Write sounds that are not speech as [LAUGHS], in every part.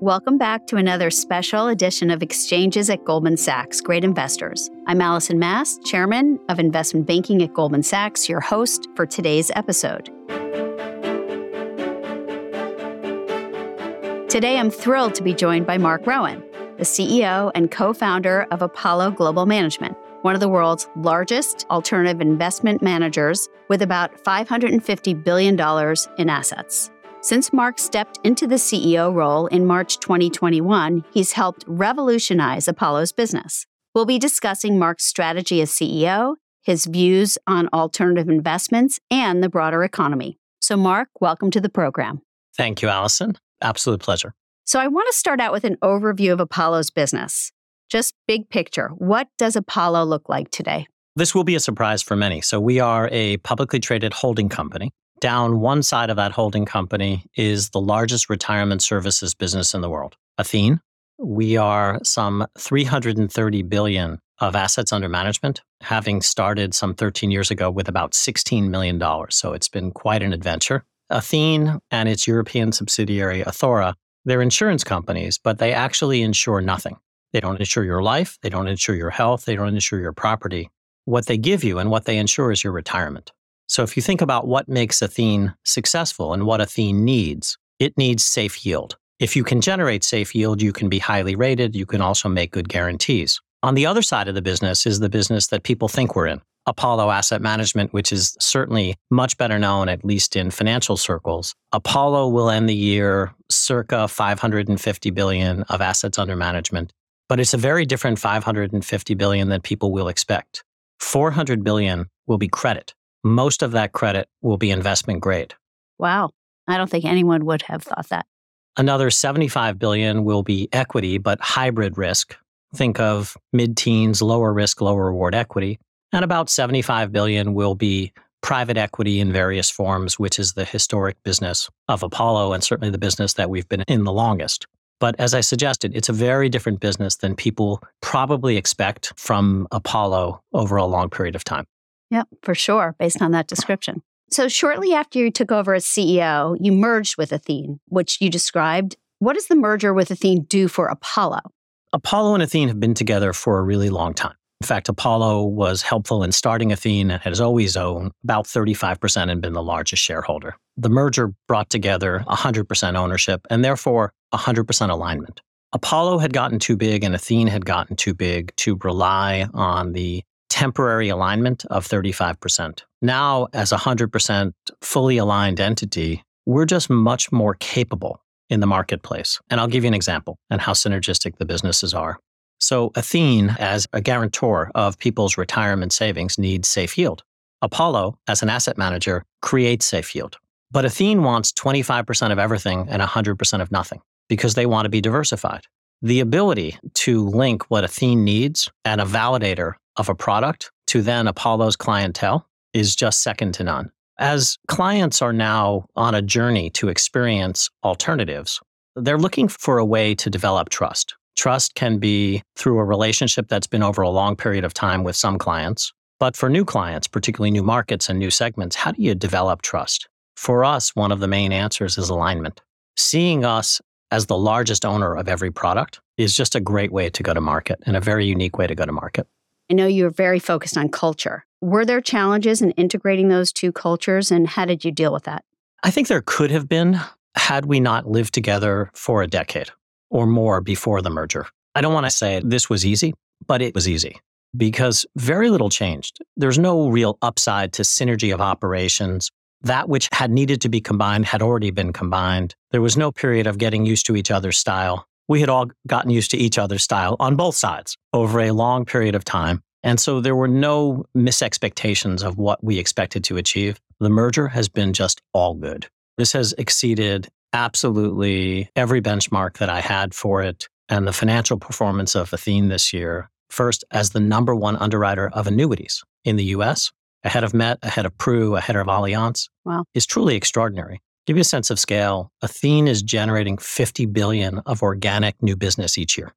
Welcome back to another special edition of Exchanges at Goldman Sachs Great Investors. I'm Allison Mass, Chairman of Investment Banking at Goldman Sachs, your host for today's episode. Today, I'm thrilled to be joined by Mark Rowan, the CEO and co founder of Apollo Global Management, one of the world's largest alternative investment managers with about $550 billion in assets. Since Mark stepped into the CEO role in March 2021, he's helped revolutionize Apollo's business. We'll be discussing Mark's strategy as CEO, his views on alternative investments, and the broader economy. So, Mark, welcome to the program. Thank you, Allison. Absolute pleasure. So, I want to start out with an overview of Apollo's business. Just big picture, what does Apollo look like today? This will be a surprise for many. So, we are a publicly traded holding company down one side of that holding company is the largest retirement services business in the world, Athene. We are some 330 billion of assets under management, having started some 13 years ago with about $16 million. So it's been quite an adventure. Athene and its European subsidiary, Athora, they're insurance companies, but they actually insure nothing. They don't insure your life, they don't insure your health, they don't insure your property. What they give you and what they insure is your retirement. So if you think about what makes Athene successful and what Athene needs, it needs safe yield. If you can generate safe yield, you can be highly rated. You can also make good guarantees. On the other side of the business is the business that people think we're in. Apollo Asset Management, which is certainly much better known, at least in financial circles. Apollo will end the year circa 550 billion of assets under management, but it's a very different 550 billion than people will expect. 400 billion will be credit most of that credit will be investment grade. Wow. I don't think anyone would have thought that. Another 75 billion will be equity but hybrid risk. Think of mid-teens, lower risk, lower reward equity, and about 75 billion will be private equity in various forms, which is the historic business of Apollo and certainly the business that we've been in the longest. But as I suggested, it's a very different business than people probably expect from Apollo over a long period of time. Yep, for sure, based on that description. So, shortly after you took over as CEO, you merged with Athene, which you described. What does the merger with Athene do for Apollo? Apollo and Athene have been together for a really long time. In fact, Apollo was helpful in starting Athene and has always owned about 35% and been the largest shareholder. The merger brought together 100% ownership and therefore 100% alignment. Apollo had gotten too big and Athene had gotten too big to rely on the temporary alignment of 35%. Now, as a 100% fully aligned entity, we're just much more capable in the marketplace. And I'll give you an example and how synergistic the businesses are. So, Athene, as a guarantor of people's retirement savings, needs safe yield. Apollo, as an asset manager, creates safe yield. But Athene wants 25% of everything and 100% of nothing because they want to be diversified. The ability to link what Athene needs and a validator of a product to then Apollo's clientele is just second to none. As clients are now on a journey to experience alternatives, they're looking for a way to develop trust. Trust can be through a relationship that's been over a long period of time with some clients. But for new clients, particularly new markets and new segments, how do you develop trust? For us, one of the main answers is alignment. Seeing us as the largest owner of every product is just a great way to go to market and a very unique way to go to market. I know you're very focused on culture. Were there challenges in integrating those two cultures, and how did you deal with that? I think there could have been had we not lived together for a decade or more before the merger. I don't want to say this was easy, but it was easy because very little changed. There's no real upside to synergy of operations that which had needed to be combined had already been combined. There was no period of getting used to each other's style. We had all gotten used to each other's style on both sides over a long period of time. And so there were no misexpectations of what we expected to achieve. The merger has been just all good. This has exceeded absolutely every benchmark that I had for it. And the financial performance of Athene this year, first as the number one underwriter of annuities in the US, ahead of Met, ahead of Pru, ahead of Allianz, wow. is truly extraordinary. Give you a sense of scale. Athene is generating 50 billion of organic new business each year.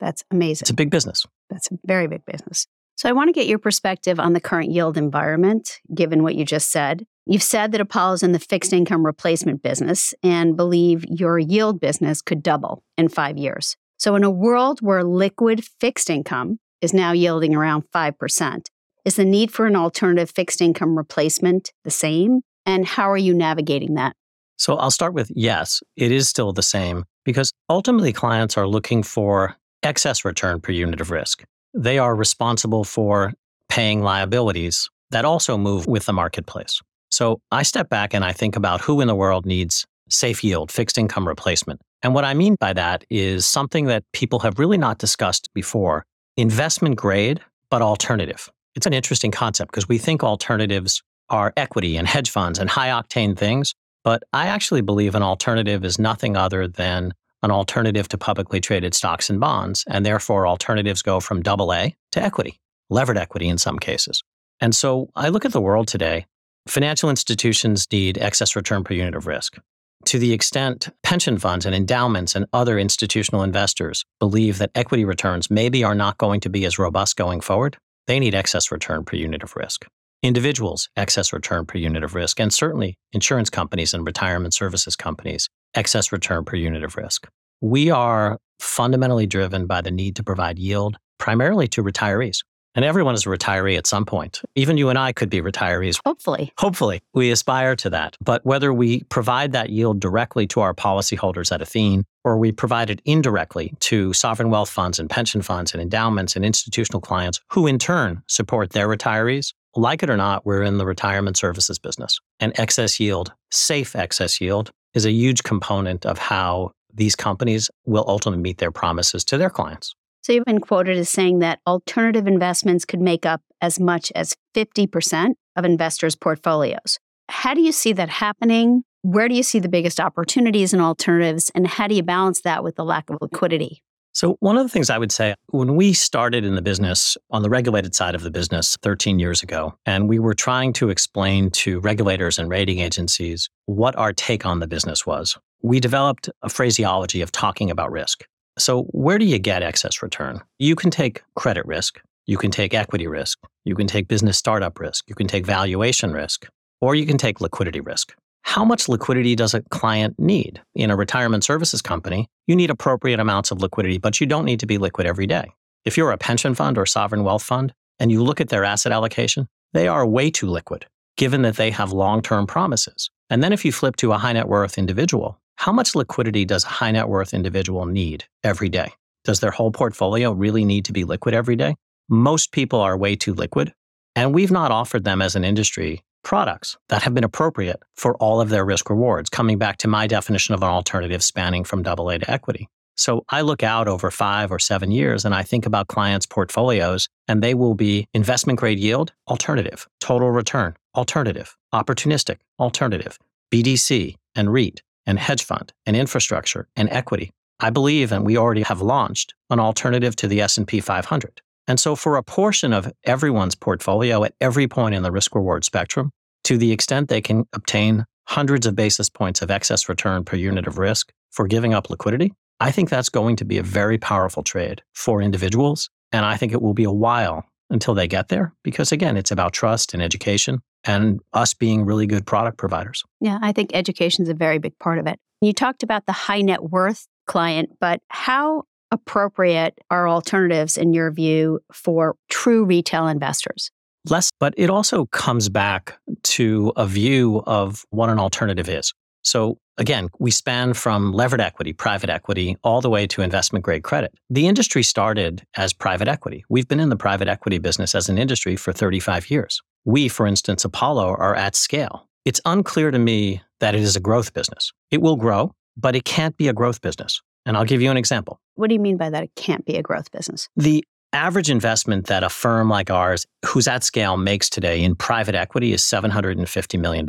That's amazing. It's a big business. That's a very big business. So I want to get your perspective on the current yield environment, given what you just said. You've said that Apollo's in the fixed income replacement business and believe your yield business could double in five years. So, in a world where liquid fixed income is now yielding around 5%, is the need for an alternative fixed income replacement the same? And how are you navigating that? So, I'll start with yes, it is still the same because ultimately clients are looking for excess return per unit of risk. They are responsible for paying liabilities that also move with the marketplace. So I step back and I think about who in the world needs safe yield, fixed income replacement. And what I mean by that is something that people have really not discussed before investment grade, but alternative. It's an interesting concept because we think alternatives are equity and hedge funds and high octane things. But I actually believe an alternative is nothing other than an alternative to publicly traded stocks and bonds. And therefore, alternatives go from double A to equity, levered equity in some cases. And so I look at the world today. Financial institutions need excess return per unit of risk. To the extent pension funds and endowments and other institutional investors believe that equity returns maybe are not going to be as robust going forward, they need excess return per unit of risk. Individuals, excess return per unit of risk, and certainly insurance companies and retirement services companies, excess return per unit of risk. We are fundamentally driven by the need to provide yield primarily to retirees. And everyone is a retiree at some point. Even you and I could be retirees. Hopefully. Hopefully. We aspire to that. But whether we provide that yield directly to our policyholders at Athene or we provide it indirectly to sovereign wealth funds and pension funds and endowments and institutional clients who in turn support their retirees, like it or not, we're in the retirement services business. And excess yield, safe excess yield, is a huge component of how these companies will ultimately meet their promises to their clients. So you've been quoted as saying that alternative investments could make up as much as 50% of investors' portfolios. How do you see that happening? Where do you see the biggest opportunities in alternatives? And how do you balance that with the lack of liquidity? So, one of the things I would say when we started in the business on the regulated side of the business 13 years ago, and we were trying to explain to regulators and rating agencies what our take on the business was, we developed a phraseology of talking about risk. So, where do you get excess return? You can take credit risk, you can take equity risk, you can take business startup risk, you can take valuation risk, or you can take liquidity risk. How much liquidity does a client need? In a retirement services company, you need appropriate amounts of liquidity, but you don't need to be liquid every day. If you're a pension fund or sovereign wealth fund and you look at their asset allocation, they are way too liquid, given that they have long term promises. And then if you flip to a high net worth individual, how much liquidity does a high net worth individual need every day? Does their whole portfolio really need to be liquid every day? Most people are way too liquid. And we've not offered them as an industry products that have been appropriate for all of their risk rewards, coming back to my definition of an alternative spanning from AA to equity. So I look out over five or seven years and I think about clients' portfolios, and they will be investment grade yield, alternative, total return, alternative, opportunistic, alternative, BDC and REIT, and hedge fund and infrastructure and equity. I believe, and we already have launched, an alternative to the S&P 500. And so for a portion of everyone's portfolio at every point in the risk reward spectrum, to the extent they can obtain hundreds of basis points of excess return per unit of risk for giving up liquidity, I think that's going to be a very powerful trade for individuals. And I think it will be a while until they get there because, again, it's about trust and education and us being really good product providers. Yeah, I think education is a very big part of it. You talked about the high net worth client, but how appropriate are alternatives, in your view, for true retail investors? Less, but it also comes back to a view of what an alternative is. So again, we span from levered equity, private equity, all the way to investment grade credit. The industry started as private equity. We've been in the private equity business as an industry for 35 years. We, for instance, Apollo, are at scale. It's unclear to me that it is a growth business. It will grow, but it can't be a growth business. And I'll give you an example. What do you mean by that? It can't be a growth business. The average investment that a firm like ours, who's at scale, makes today in private equity is $750 million.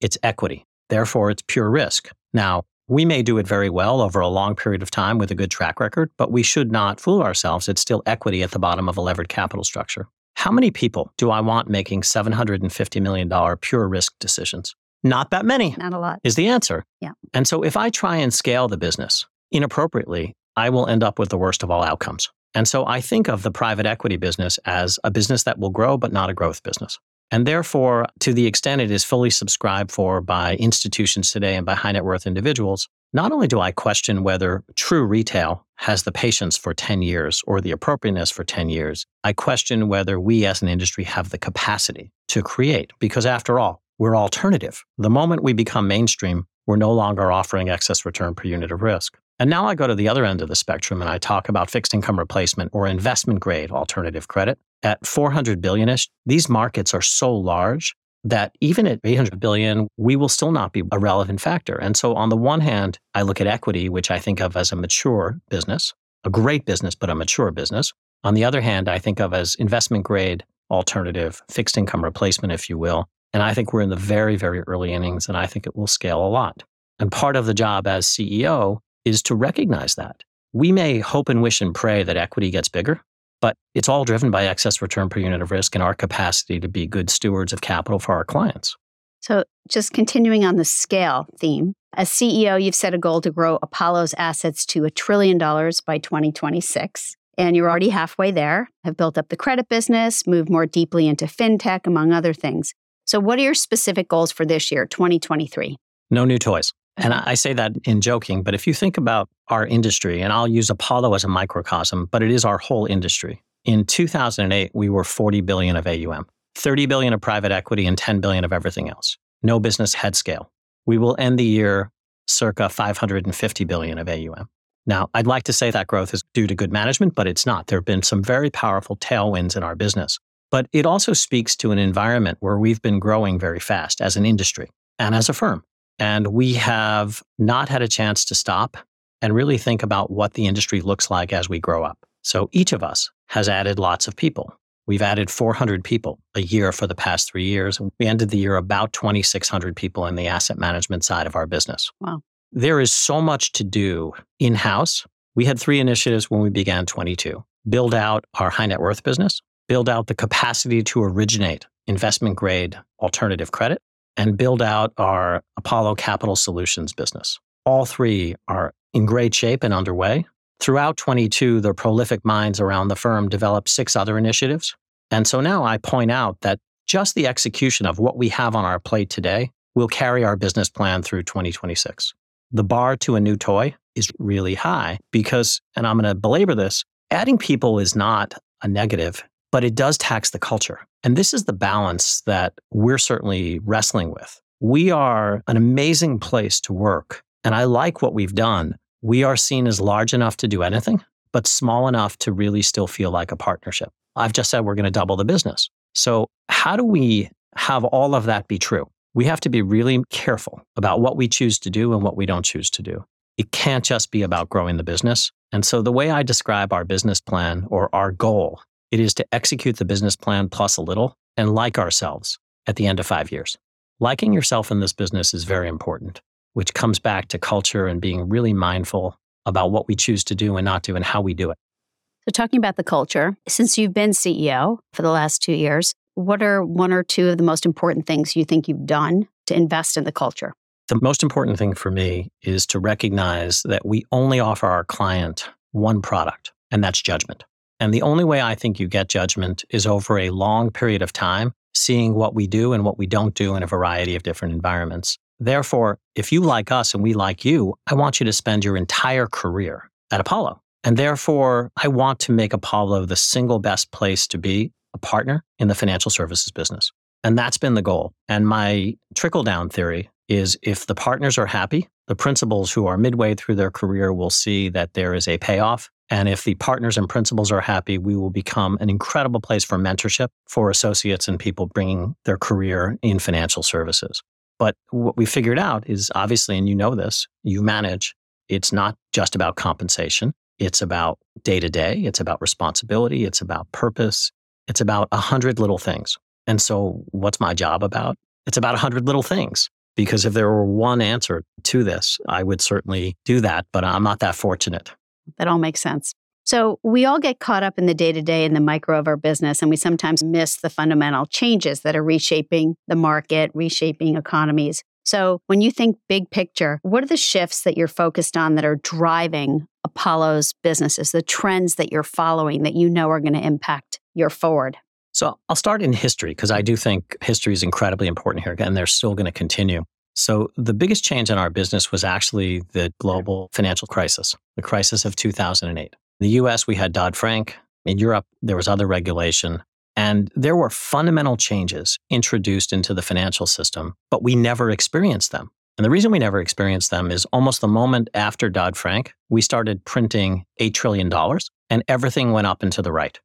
It's equity. Therefore, it's pure risk. Now, we may do it very well over a long period of time with a good track record, but we should not fool ourselves. It's still equity at the bottom of a levered capital structure. How many people do I want making $750 million pure risk decisions? Not that many. Not a lot. Is the answer. Yeah. And so if I try and scale the business inappropriately, I will end up with the worst of all outcomes. And so I think of the private equity business as a business that will grow, but not a growth business. And therefore, to the extent it is fully subscribed for by institutions today and by high net worth individuals, not only do I question whether true retail has the patience for 10 years or the appropriateness for 10 years, I question whether we as an industry have the capacity to create, because after all, we're alternative. The moment we become mainstream, we're no longer offering excess return per unit of risk. And now I go to the other end of the spectrum and I talk about fixed income replacement or investment grade alternative credit. At 400 billion ish, these markets are so large that even at 800 billion, we will still not be a relevant factor. And so, on the one hand, I look at equity, which I think of as a mature business, a great business, but a mature business. On the other hand, I think of as investment grade alternative, fixed income replacement, if you will. And I think we're in the very, very early innings, and I think it will scale a lot. And part of the job as CEO is to recognize that. We may hope and wish and pray that equity gets bigger, but it's all driven by excess return per unit of risk and our capacity to be good stewards of capital for our clients. So, just continuing on the scale theme, as CEO, you've set a goal to grow Apollo's assets to a trillion dollars by 2026. And you're already halfway there, have built up the credit business, moved more deeply into fintech, among other things. So, what are your specific goals for this year, 2023? No new toys. And I say that in joking, but if you think about our industry, and I'll use Apollo as a microcosm, but it is our whole industry. In 2008, we were 40 billion of AUM, 30 billion of private equity, and 10 billion of everything else. No business had scale. We will end the year circa 550 billion of AUM. Now, I'd like to say that growth is due to good management, but it's not. There have been some very powerful tailwinds in our business. But it also speaks to an environment where we've been growing very fast as an industry and as a firm. And we have not had a chance to stop and really think about what the industry looks like as we grow up. So each of us has added lots of people. We've added 400 people a year for the past three years. And We ended the year about 2,600 people in the asset management side of our business. Wow. There is so much to do in house. We had three initiatives when we began 22 build out our high net worth business, build out the capacity to originate investment grade alternative credit, and build out our Apollo Capital Solutions business. All three are in great shape and underway. Throughout 22, the prolific minds around the firm developed six other initiatives. And so now I point out that just the execution of what we have on our plate today will carry our business plan through 2026. The bar to a new toy is really high because, and I'm going to belabor this, adding people is not a negative but it does tax the culture. And this is the balance that we're certainly wrestling with. We are an amazing place to work. And I like what we've done. We are seen as large enough to do anything, but small enough to really still feel like a partnership. I've just said we're going to double the business. So, how do we have all of that be true? We have to be really careful about what we choose to do and what we don't choose to do. It can't just be about growing the business. And so, the way I describe our business plan or our goal it is to execute the business plan plus a little and like ourselves at the end of five years. Liking yourself in this business is very important, which comes back to culture and being really mindful about what we choose to do and not do and how we do it. So, talking about the culture, since you've been CEO for the last two years, what are one or two of the most important things you think you've done to invest in the culture? The most important thing for me is to recognize that we only offer our client one product, and that's judgment. And the only way I think you get judgment is over a long period of time, seeing what we do and what we don't do in a variety of different environments. Therefore, if you like us and we like you, I want you to spend your entire career at Apollo. And therefore, I want to make Apollo the single best place to be a partner in the financial services business. And that's been the goal. And my trickle down theory is if the partners are happy, the principals who are midway through their career will see that there is a payoff and if the partners and principals are happy, we will become an incredible place for mentorship for associates and people bringing their career in financial services. But what we figured out is obviously, and you know this, you manage, it's not just about compensation. It's about day to day. It's about responsibility. It's about purpose. It's about a hundred little things. And so what's my job about? It's about a hundred little things. Because if there were one answer to this, I would certainly do that, but I'm not that fortunate. That all makes sense. So, we all get caught up in the day to day and the micro of our business, and we sometimes miss the fundamental changes that are reshaping the market, reshaping economies. So, when you think big picture, what are the shifts that you're focused on that are driving Apollo's businesses, the trends that you're following that you know are going to impact your forward? So I'll start in history because I do think history is incredibly important here, and they're still going to continue. So the biggest change in our business was actually the global financial crisis, the crisis of 2008. In the US, we had Dodd Frank. In Europe, there was other regulation. And there were fundamental changes introduced into the financial system, but we never experienced them. And the reason we never experienced them is almost the moment after Dodd Frank, we started printing $8 trillion and everything went up and to the right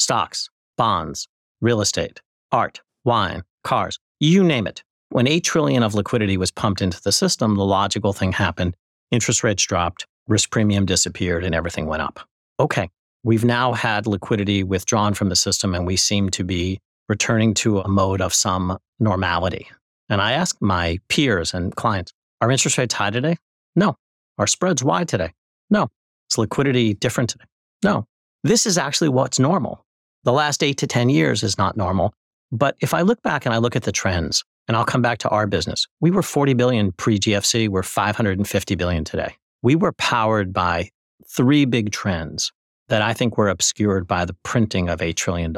stocks, bonds, real estate, art, wine, cars, you name it. When 8 trillion of liquidity was pumped into the system, the logical thing happened. Interest rates dropped, risk premium disappeared, and everything went up. Okay, we've now had liquidity withdrawn from the system, and we seem to be returning to a mode of some normality. And I ask my peers and clients, are interest rates high today? No. Are spreads wide today? No. Is liquidity different today? No. This is actually what's normal. The last eight to 10 years is not normal. But if I look back and I look at the trends, and I'll come back to our business. We were 40 billion pre GFC, we're 550 billion today. We were powered by three big trends that I think were obscured by the printing of $8 trillion.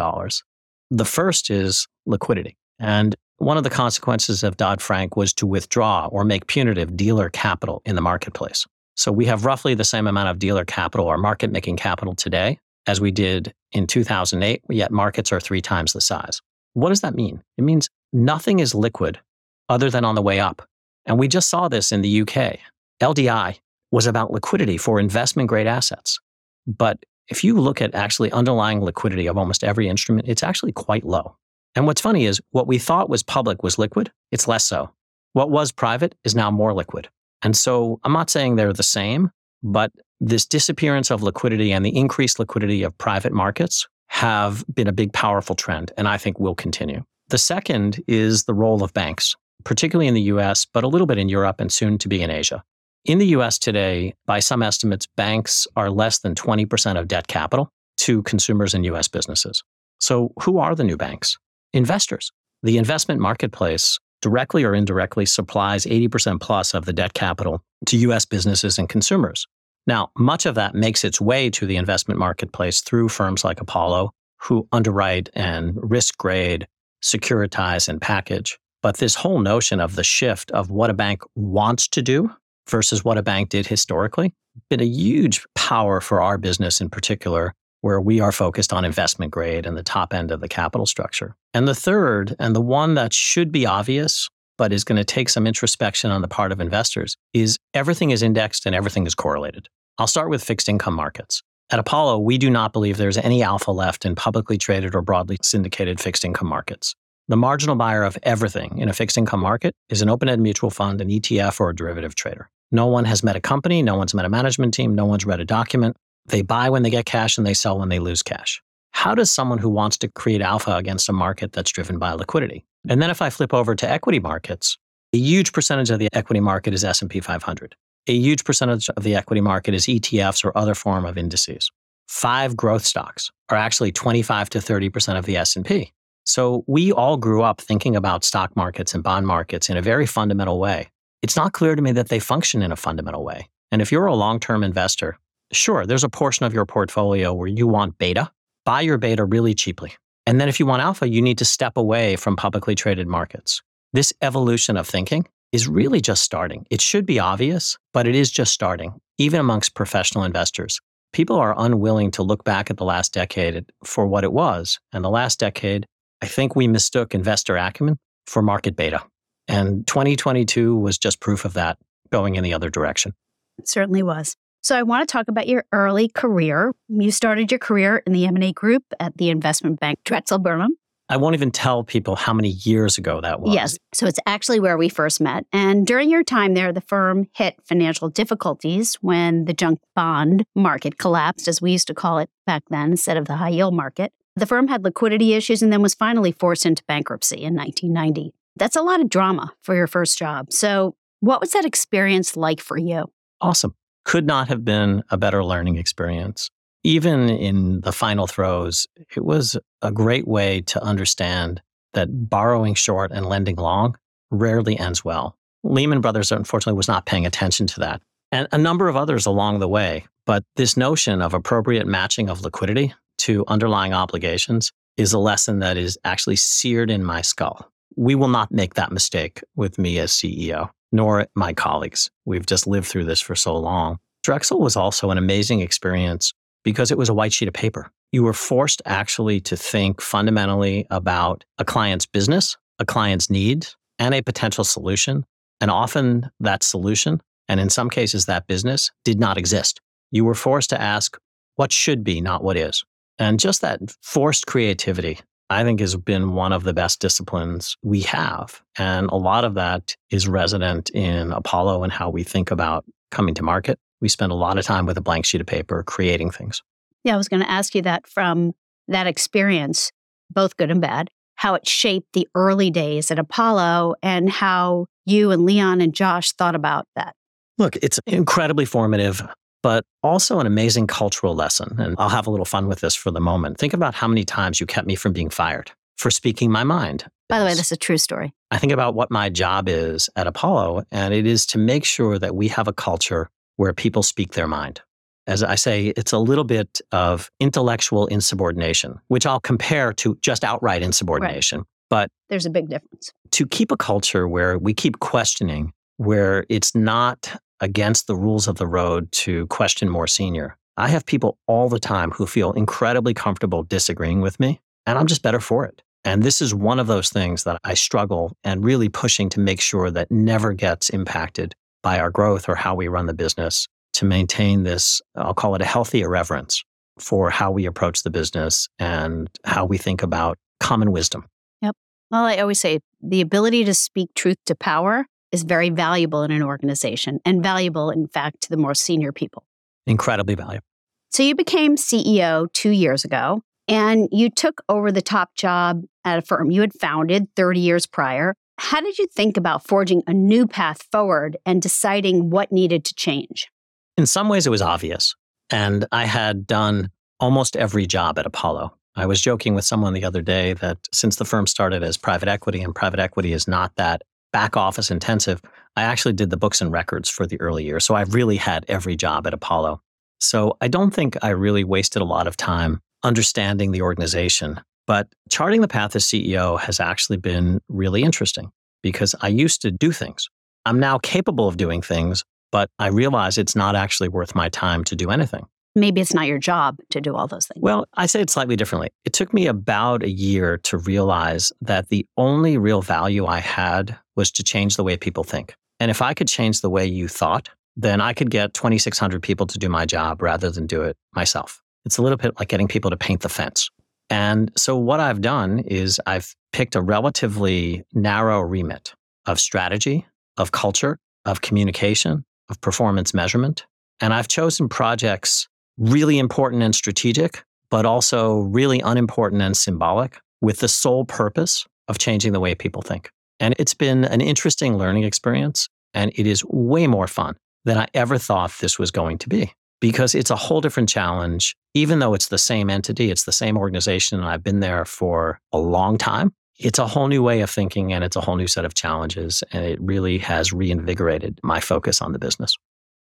The first is liquidity. And one of the consequences of Dodd Frank was to withdraw or make punitive dealer capital in the marketplace. So we have roughly the same amount of dealer capital or market making capital today as we did in 2008, yet markets are three times the size. What does that mean? It means nothing is liquid other than on the way up. And we just saw this in the UK. LDI was about liquidity for investment grade assets. But if you look at actually underlying liquidity of almost every instrument, it's actually quite low. And what's funny is what we thought was public was liquid, it's less so. What was private is now more liquid. And so I'm not saying they're the same, but this disappearance of liquidity and the increased liquidity of private markets have been a big, powerful trend, and I think will continue. The second is the role of banks, particularly in the US, but a little bit in Europe and soon to be in Asia. In the US today, by some estimates, banks are less than 20% of debt capital to consumers and US businesses. So, who are the new banks? Investors. The investment marketplace directly or indirectly supplies 80% plus of the debt capital to US businesses and consumers. Now, much of that makes its way to the investment marketplace through firms like Apollo, who underwrite and risk grade, securitize, and package. But this whole notion of the shift of what a bank wants to do versus what a bank did historically been a huge power for our business in particular, where we are focused on investment grade and the top end of the capital structure. And the third, and the one that should be obvious, but is going to take some introspection on the part of investors, is everything is indexed and everything is correlated. I'll start with fixed income markets. At Apollo, we do not believe there's any alpha left in publicly traded or broadly syndicated fixed income markets. The marginal buyer of everything in a fixed income market is an open end mutual fund, an ETF, or a derivative trader. No one has met a company, no one's met a management team, no one's read a document. They buy when they get cash and they sell when they lose cash. How does someone who wants to create alpha against a market that's driven by liquidity? And then if I flip over to equity markets, a huge percentage of the equity market is S&P 500. A huge percentage of the equity market is ETFs or other form of indices. Five growth stocks are actually 25 to 30% of the S&P. So we all grew up thinking about stock markets and bond markets in a very fundamental way. It's not clear to me that they function in a fundamental way. And if you're a long-term investor, sure, there's a portion of your portfolio where you want beta. Buy your beta really cheaply. And then if you want alpha, you need to step away from publicly traded markets. This evolution of thinking is really just starting. It should be obvious, but it is just starting, even amongst professional investors. People are unwilling to look back at the last decade for what it was. And the last decade, I think we mistook investor acumen for market beta. And 2022 was just proof of that going in the other direction. It certainly was. So I want to talk about your early career. You started your career in the M&A group at the investment bank Drexel Burnham. I won't even tell people how many years ago that was. Yes. So it's actually where we first met. And during your time there, the firm hit financial difficulties when the junk bond market collapsed, as we used to call it back then, instead of the high yield market. The firm had liquidity issues and then was finally forced into bankruptcy in 1990. That's a lot of drama for your first job. So, what was that experience like for you? Awesome could not have been a better learning experience. Even in the final throes, it was a great way to understand that borrowing short and lending long rarely ends well. Lehman Brothers, unfortunately, was not paying attention to that. And a number of others along the way. But this notion of appropriate matching of liquidity to underlying obligations is a lesson that is actually seared in my skull. We will not make that mistake with me as CEO, nor my colleagues. We've just lived through this for so long. Drexel was also an amazing experience because it was a white sheet of paper. You were forced actually to think fundamentally about a client's business, a client's needs, and a potential solution. And often that solution, and in some cases that business, did not exist. You were forced to ask what should be, not what is. And just that forced creativity, I think, has been one of the best disciplines we have. And a lot of that is resident in Apollo and how we think about coming to market. We spend a lot of time with a blank sheet of paper creating things. Yeah, I was going to ask you that from that experience, both good and bad, how it shaped the early days at Apollo and how you and Leon and Josh thought about that. Look, it's incredibly formative but also an amazing cultural lesson. And I'll have a little fun with this for the moment. Think about how many times you kept me from being fired for speaking my mind. By the way, this is a true story. I think about what my job is at Apollo, and it is to make sure that we have a culture where people speak their mind. As I say, it's a little bit of intellectual insubordination, which I'll compare to just outright insubordination. Right. But there's a big difference. To keep a culture where we keep questioning, where it's not against the rules of the road to question more senior. I have people all the time who feel incredibly comfortable disagreeing with me, and I'm just better for it. And this is one of those things that I struggle and really pushing to make sure that never gets impacted by our growth or how we run the business to maintain this, I'll call it a healthy irreverence for how we approach the business and how we think about common wisdom. Yep. Well, I always say the ability to speak truth to power is very valuable in an organization and valuable, in fact, to the more senior people. Incredibly valuable. So you became CEO two years ago and you took over the top job at a firm you had founded 30 years prior. How did you think about forging a new path forward and deciding what needed to change? In some ways, it was obvious. And I had done almost every job at Apollo. I was joking with someone the other day that since the firm started as private equity, and private equity is not that back office intensive, I actually did the books and records for the early years. So I've really had every job at Apollo. So I don't think I really wasted a lot of time understanding the organization. But charting the path as CEO has actually been really interesting because I used to do things. I'm now capable of doing things, but I realize it's not actually worth my time to do anything maybe it's not your job to do all those things. Well, I say it slightly differently. It took me about a year to realize that the only real value I had was to change the way people think. And if I could change the way you thought, then I could get 2,600 people to do my job rather than do it myself. It's a little bit like getting people to paint the fence. And so what I've done is I've picked a relatively narrow remit of strategy, of culture, of communication, of performance measurement. And I've chosen projects really important and strategic, but also really unimportant and symbolic with the sole purpose of changing the way people think. And it's been an interesting learning experience. And it is way more fun than I ever thought this was going to be because it's a whole different challenge. Even though it's the same entity, it's the same organization, and I've been there for a long time, it's a whole new way of thinking and it's a whole new set of challenges. And it really has reinvigorated my focus on the business.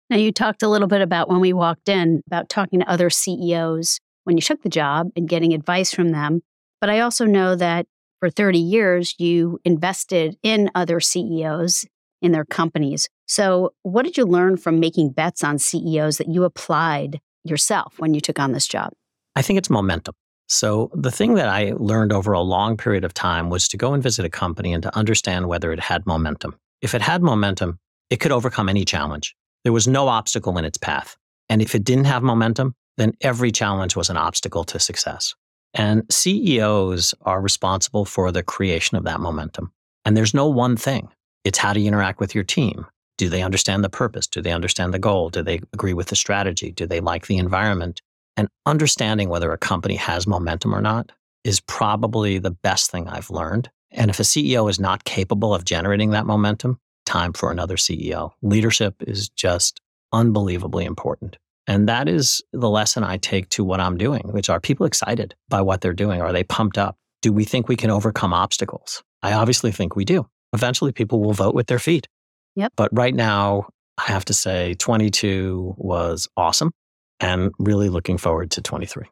Now, you talked a little bit about when we walked in about talking to other CEOs when you took the job and getting advice from them. But I also know that for 30 years, you invested in other CEOs in their companies. So, what did you learn from making bets on CEOs that you applied yourself when you took on this job? I think it's momentum. So, the thing that I learned over a long period of time was to go and visit a company and to understand whether it had momentum. If it had momentum, it could overcome any challenge. There was no obstacle in its path. And if it didn't have momentum, then every challenge was an obstacle to success. And CEOs are responsible for the creation of that momentum. And there's no one thing. It's how do you interact with your team? Do they understand the purpose? Do they understand the goal? Do they agree with the strategy? Do they like the environment? And understanding whether a company has momentum or not is probably the best thing I've learned. And if a CEO is not capable of generating that momentum, time for another CEO. Leadership is just unbelievably important. And that is the lesson I take to what I'm doing, which are people excited by what they're doing? Are they pumped up? Do we think we can overcome obstacles? I obviously think we do. Eventually, people will vote with their feet. Yep. But right now, I have to say 22 was awesome and really looking forward to 23.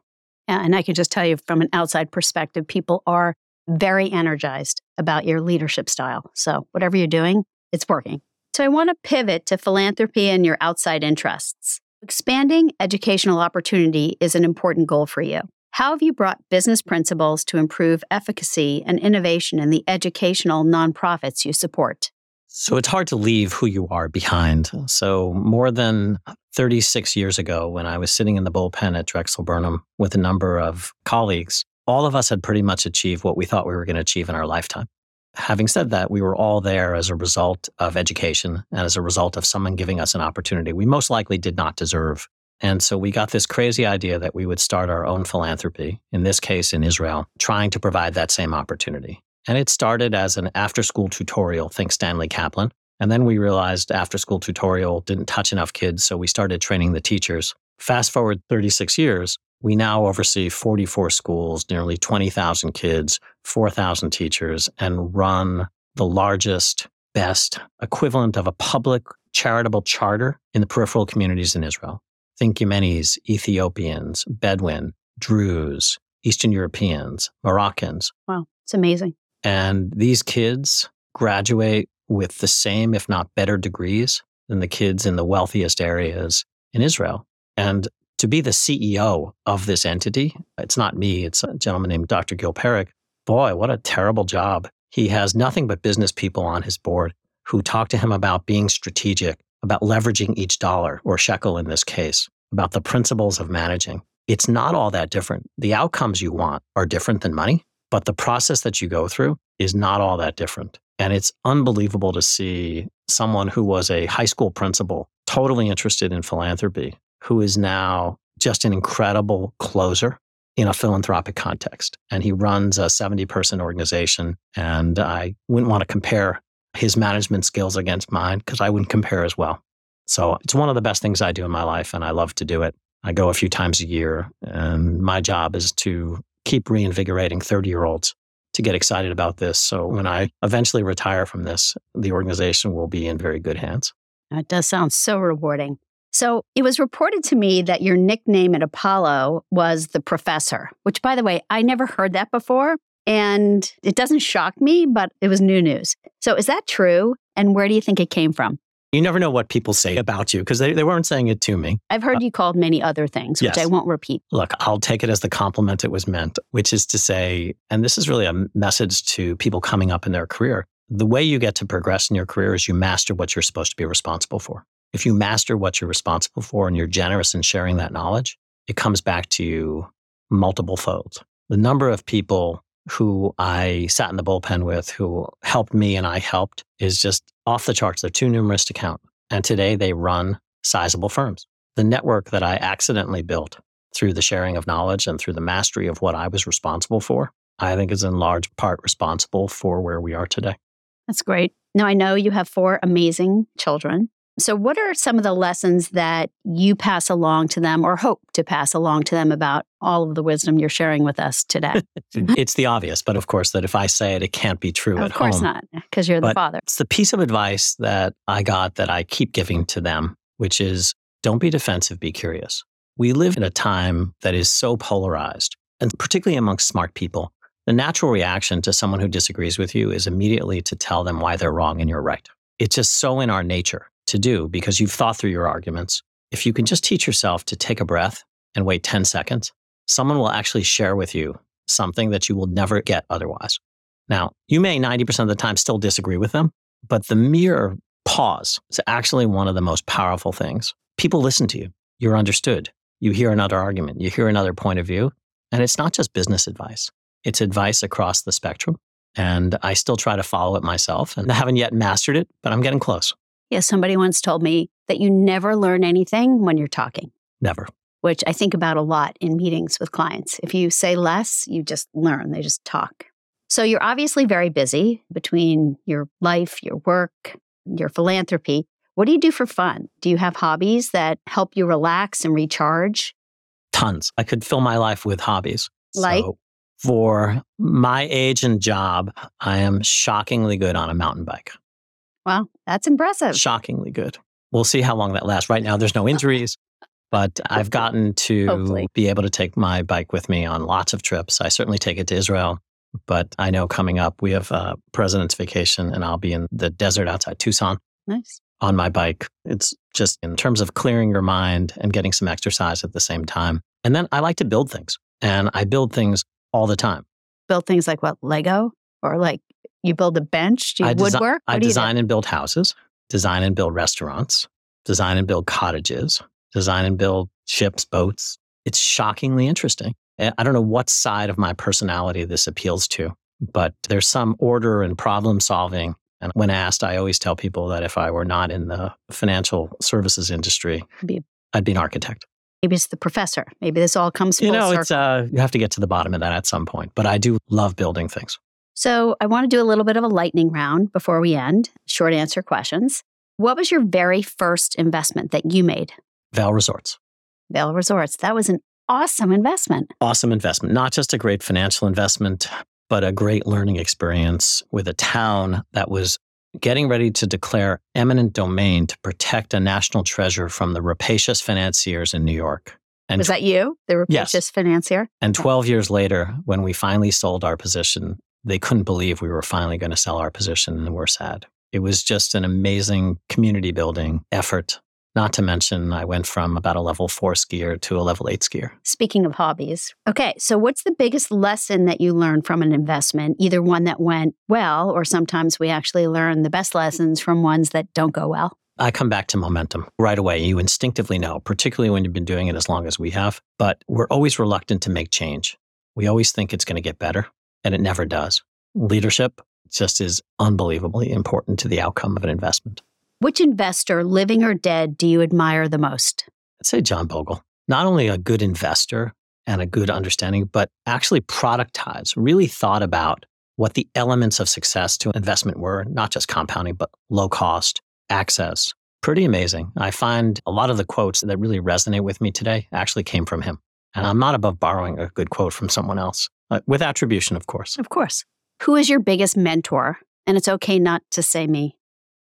And I can just tell you from an outside perspective, people are very energized about your leadership style. So, whatever you're doing, it's working. So, I want to pivot to philanthropy and your outside interests. Expanding educational opportunity is an important goal for you. How have you brought business principles to improve efficacy and innovation in the educational nonprofits you support? So it's hard to leave who you are behind. So, more than 36 years ago, when I was sitting in the bullpen at Drexel Burnham with a number of colleagues, all of us had pretty much achieved what we thought we were going to achieve in our lifetime. Having said that, we were all there as a result of education and as a result of someone giving us an opportunity we most likely did not deserve. And so we got this crazy idea that we would start our own philanthropy, in this case in Israel, trying to provide that same opportunity. And it started as an after school tutorial, think Stanley Kaplan. And then we realized after school tutorial didn't touch enough kids, so we started training the teachers. Fast forward 36 years, we now oversee 44 schools, nearly 20,000 kids, 4,000 teachers, and run the largest, best equivalent of a public charitable charter in the peripheral communities in Israel. Think Yemenis, Ethiopians, Bedouin, Druze, Eastern Europeans, Moroccans. Wow, it's amazing. And these kids graduate with the same, if not better, degrees than the kids in the wealthiest areas in Israel. And to be the CEO of this entity, it's not me, it's a gentleman named Dr. Gil Perik. Boy, what a terrible job. He has nothing but business people on his board who talk to him about being strategic, about leveraging each dollar or shekel in this case, about the principles of managing. It's not all that different. The outcomes you want are different than money, but the process that you go through is not all that different. And it's unbelievable to see someone who was a high school principal, totally interested in philanthropy, who is now just an incredible closer in a philanthropic context. And he runs a 70 person organization. And I wouldn't want to compare his management skills against mine because I wouldn't compare as well. So it's one of the best things I do in my life, and I love to do it. I go a few times a year, and my job is to keep reinvigorating 30 year olds to get excited about this. So when I eventually retire from this, the organization will be in very good hands. That does sound so rewarding. So it was reported to me that your nickname at Apollo was the professor, which, by the way, I never heard that before. And it doesn't shock me, but it was new news. So is that true? And where do you think it came from? You never know what people say about you because they, they weren't saying it to me. I've heard uh, you called many other things, which yes. I won't repeat. Look, I'll take it as the compliment it was meant, which is to say, and this is really a message to people coming up in their career. The way you get to progress in your career is you master what you're supposed to be responsible for. If you master what you're responsible for and you're generous in sharing that knowledge, it comes back to you multiple folds. The number of people who I sat in the bullpen with who helped me and I helped is just off the charts. They're too numerous to count. And today they run sizable firms. The network that I accidentally built through the sharing of knowledge and through the mastery of what I was responsible for, I think is in large part responsible for where we are today. That's great. Now, I know you have four amazing children. So, what are some of the lessons that you pass along to them or hope to pass along to them about all of the wisdom you're sharing with us today? [LAUGHS] it's the obvious, but of course, that if I say it, it can't be true of at course not, because you're the father. It's the piece of advice that I got that I keep giving to them, which is don't be defensive, be curious. We live in a time that is so polarized, and particularly amongst smart people. The natural reaction to someone who disagrees with you is immediately to tell them why they're wrong and you're right. It's just so in our nature to do because you've thought through your arguments. If you can just teach yourself to take a breath and wait 10 seconds, someone will actually share with you something that you will never get otherwise. Now, you may 90% of the time still disagree with them, but the mere pause is actually one of the most powerful things. People listen to you. You're understood. You hear another argument. You hear another point of view. And it's not just business advice. It's advice across the spectrum. And I still try to follow it myself and I haven't yet mastered it, but I'm getting close. Yeah, somebody once told me that you never learn anything when you're talking. Never. Which I think about a lot in meetings with clients. If you say less, you just learn, they just talk. So you're obviously very busy between your life, your work, your philanthropy. What do you do for fun? Do you have hobbies that help you relax and recharge? Tons. I could fill my life with hobbies. Like? So for my age and job, I am shockingly good on a mountain bike. Wow, that's impressive. Shockingly good. We'll see how long that lasts. Right now, there's no injuries. But I've [LAUGHS] gotten to Hopefully. be able to take my bike with me on lots of trips. I certainly take it to Israel. But I know coming up, we have a president's vacation and I'll be in the desert outside Tucson Nice. on my bike. It's just in terms of clearing your mind and getting some exercise at the same time. And then I like to build things and I build things all the time. Build things like what? Lego? Or like you build a bench? Do you I desi- woodwork? I What you design and build houses, design and build restaurants, design and build cottages, design and build ships, boats. It's shockingly interesting. I don't know what side of my personality this appeals to, but there's some order and problem solving. And when asked, I always tell people that if I were not in the financial services industry, Be- I'd be an architect. Maybe it's the professor. Maybe this all comes You know, circle. it's uh, you have to get to the bottom of that at some point. But I do love building things. So I want to do a little bit of a lightning round before we end. Short answer questions. What was your very first investment that you made? Vail Resorts. Vail Resorts. That was an awesome investment. awesome investment, not just a great financial investment, but a great learning experience with a town that was getting ready to declare eminent domain to protect a national treasure from the rapacious financiers in New York. And, was that you, the Yes. rapacious financier? and 12 years later, when we finally sold our position, they couldn't believe we were finally going to sell our position and we're sad. It was just an amazing community building effort. Not to mention, I went from about a level four skier to a level eight skier. Speaking of hobbies. Okay, so what's the biggest lesson that you learned from an investment? Either one that went well, or sometimes we actually learn the best lessons from ones that don't go well. I come back to momentum right away. You instinctively know, particularly when you've been doing it as long as we have, but we're always reluctant to make change. We always think it's going to get better, and it never does. Leadership just is unbelievably important to the outcome of an investment. Which investor, living or dead, do you admire the most? I'd say John Bogle, not only a good investor and a good understanding, but actually productized, really thought about what the elements of success to an investment were, not just compounding, but low cost, access. Pretty amazing. I find a lot of the quotes that really resonate with me today actually came from him. And I'm not above borrowing a good quote from someone else, uh, with attribution, of course. Of course. Who is your biggest mentor? And it's okay not to say me.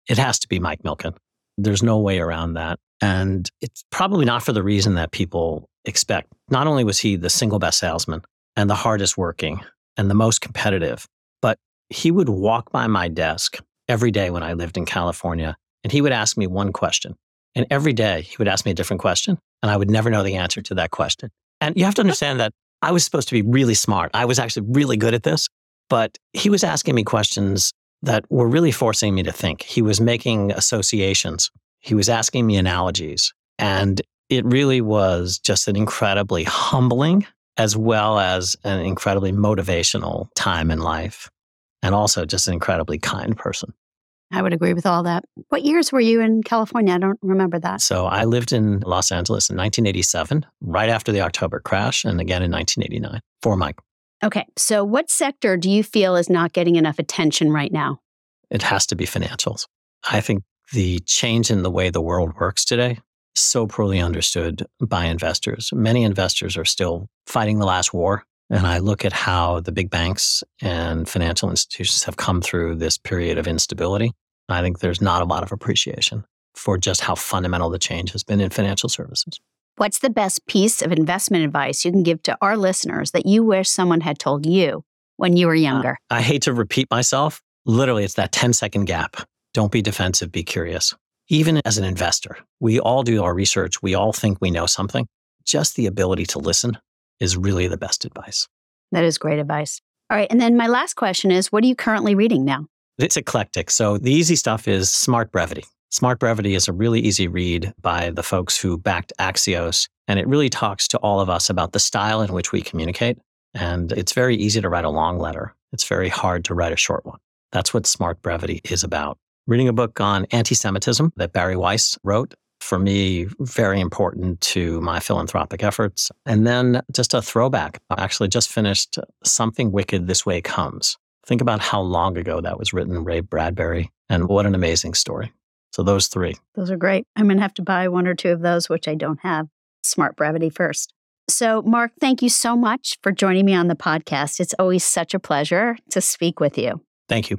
It has to be Mike Milken. There's no way around that. And it's probably not for the reason that people expect. Not only was he the single best salesman and the hardest working and the most competitive, but he would walk by my desk every day when I lived in California and he would ask me one question. And every day he would ask me a different question and I would never know the answer to that question. And you have to understand that I was supposed to be really smart. I was actually really good at this, but he was asking me questions that were really forcing me to think. He was making associations, he was asking me analogies. And it really was just an incredibly humbling as well as an incredibly motivational time in life. And also just an incredibly kind person. I would agree with all that. What years were you in California? I don't remember that. So I lived in Los Angeles in 1987, right after the October crash, and again in 1989 for Mike. Okay, so what sector do you feel is not getting enough attention right now? it has to be financials. I think the change in the way the world works today is so poorly understood by investors. Many investors are still fighting the last war. And I look at how the big banks and financial institutions have come through this period of instability. I think there's not a lot of appreciation for just how fundamental the change has been in financial services. What's the best piece of investment advice you can give to our listeners that you wish someone had told you when you were uh, younger? I hate to repeat myself. Literally, it's that 10 second gap. Don't be defensive, be curious. Even as an investor, we all do our research. We all think we know something. Just the ability to listen is really the best advice. That is great advice. All right, and then my last question is what are you currently reading now? It's eclectic. So the easy stuff is Smart Brevity. Smart Brevity is a really easy read by the folks who backed Axios. And it really talks to all of us about the style in which we communicate. And it's very easy to write a long letter. It's very hard to write a short one. That's what Smart Brevity is about. Reading a book on anti Semitism that Bari Weiss wrote, for me, very important to my philanthropic efforts. And then just a throwback. I actually just finished Something Wicked This Way Comes. Think about how long ago that was written, Ray Bradbury, and what an amazing story. So, those three. Those are great. I'm going to have to buy one or two of those, which I don't have. Smart Brevity first. So, Marc, thank you so much for joining me on the podcast. It's always such a pleasure to speak with you. Thank you.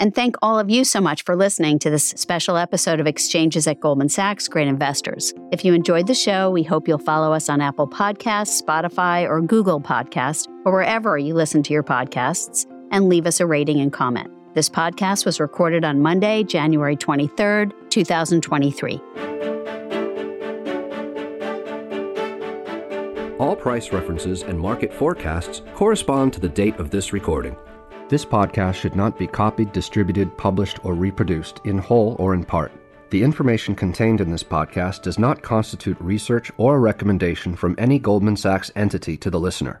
And thank all of you so much for listening to this special episode of Exchanges at Goldman Sachs Great Investors. If you enjoyed the show, we hope you'll follow us on Apple Podcasts, Spotify, or Google Podcasts, or wherever you listen to your podcasts, and leave us a rating and comment. This podcast was recorded on Monday, January 23rd, 2023. All price references and market forecasts correspond to the date of this recording. This podcast should not be copied, distributed, published, or reproduced in whole or in part. The information contained in this podcast does not constitute research or a recommendation from any Goldman Sachs entity to the listener.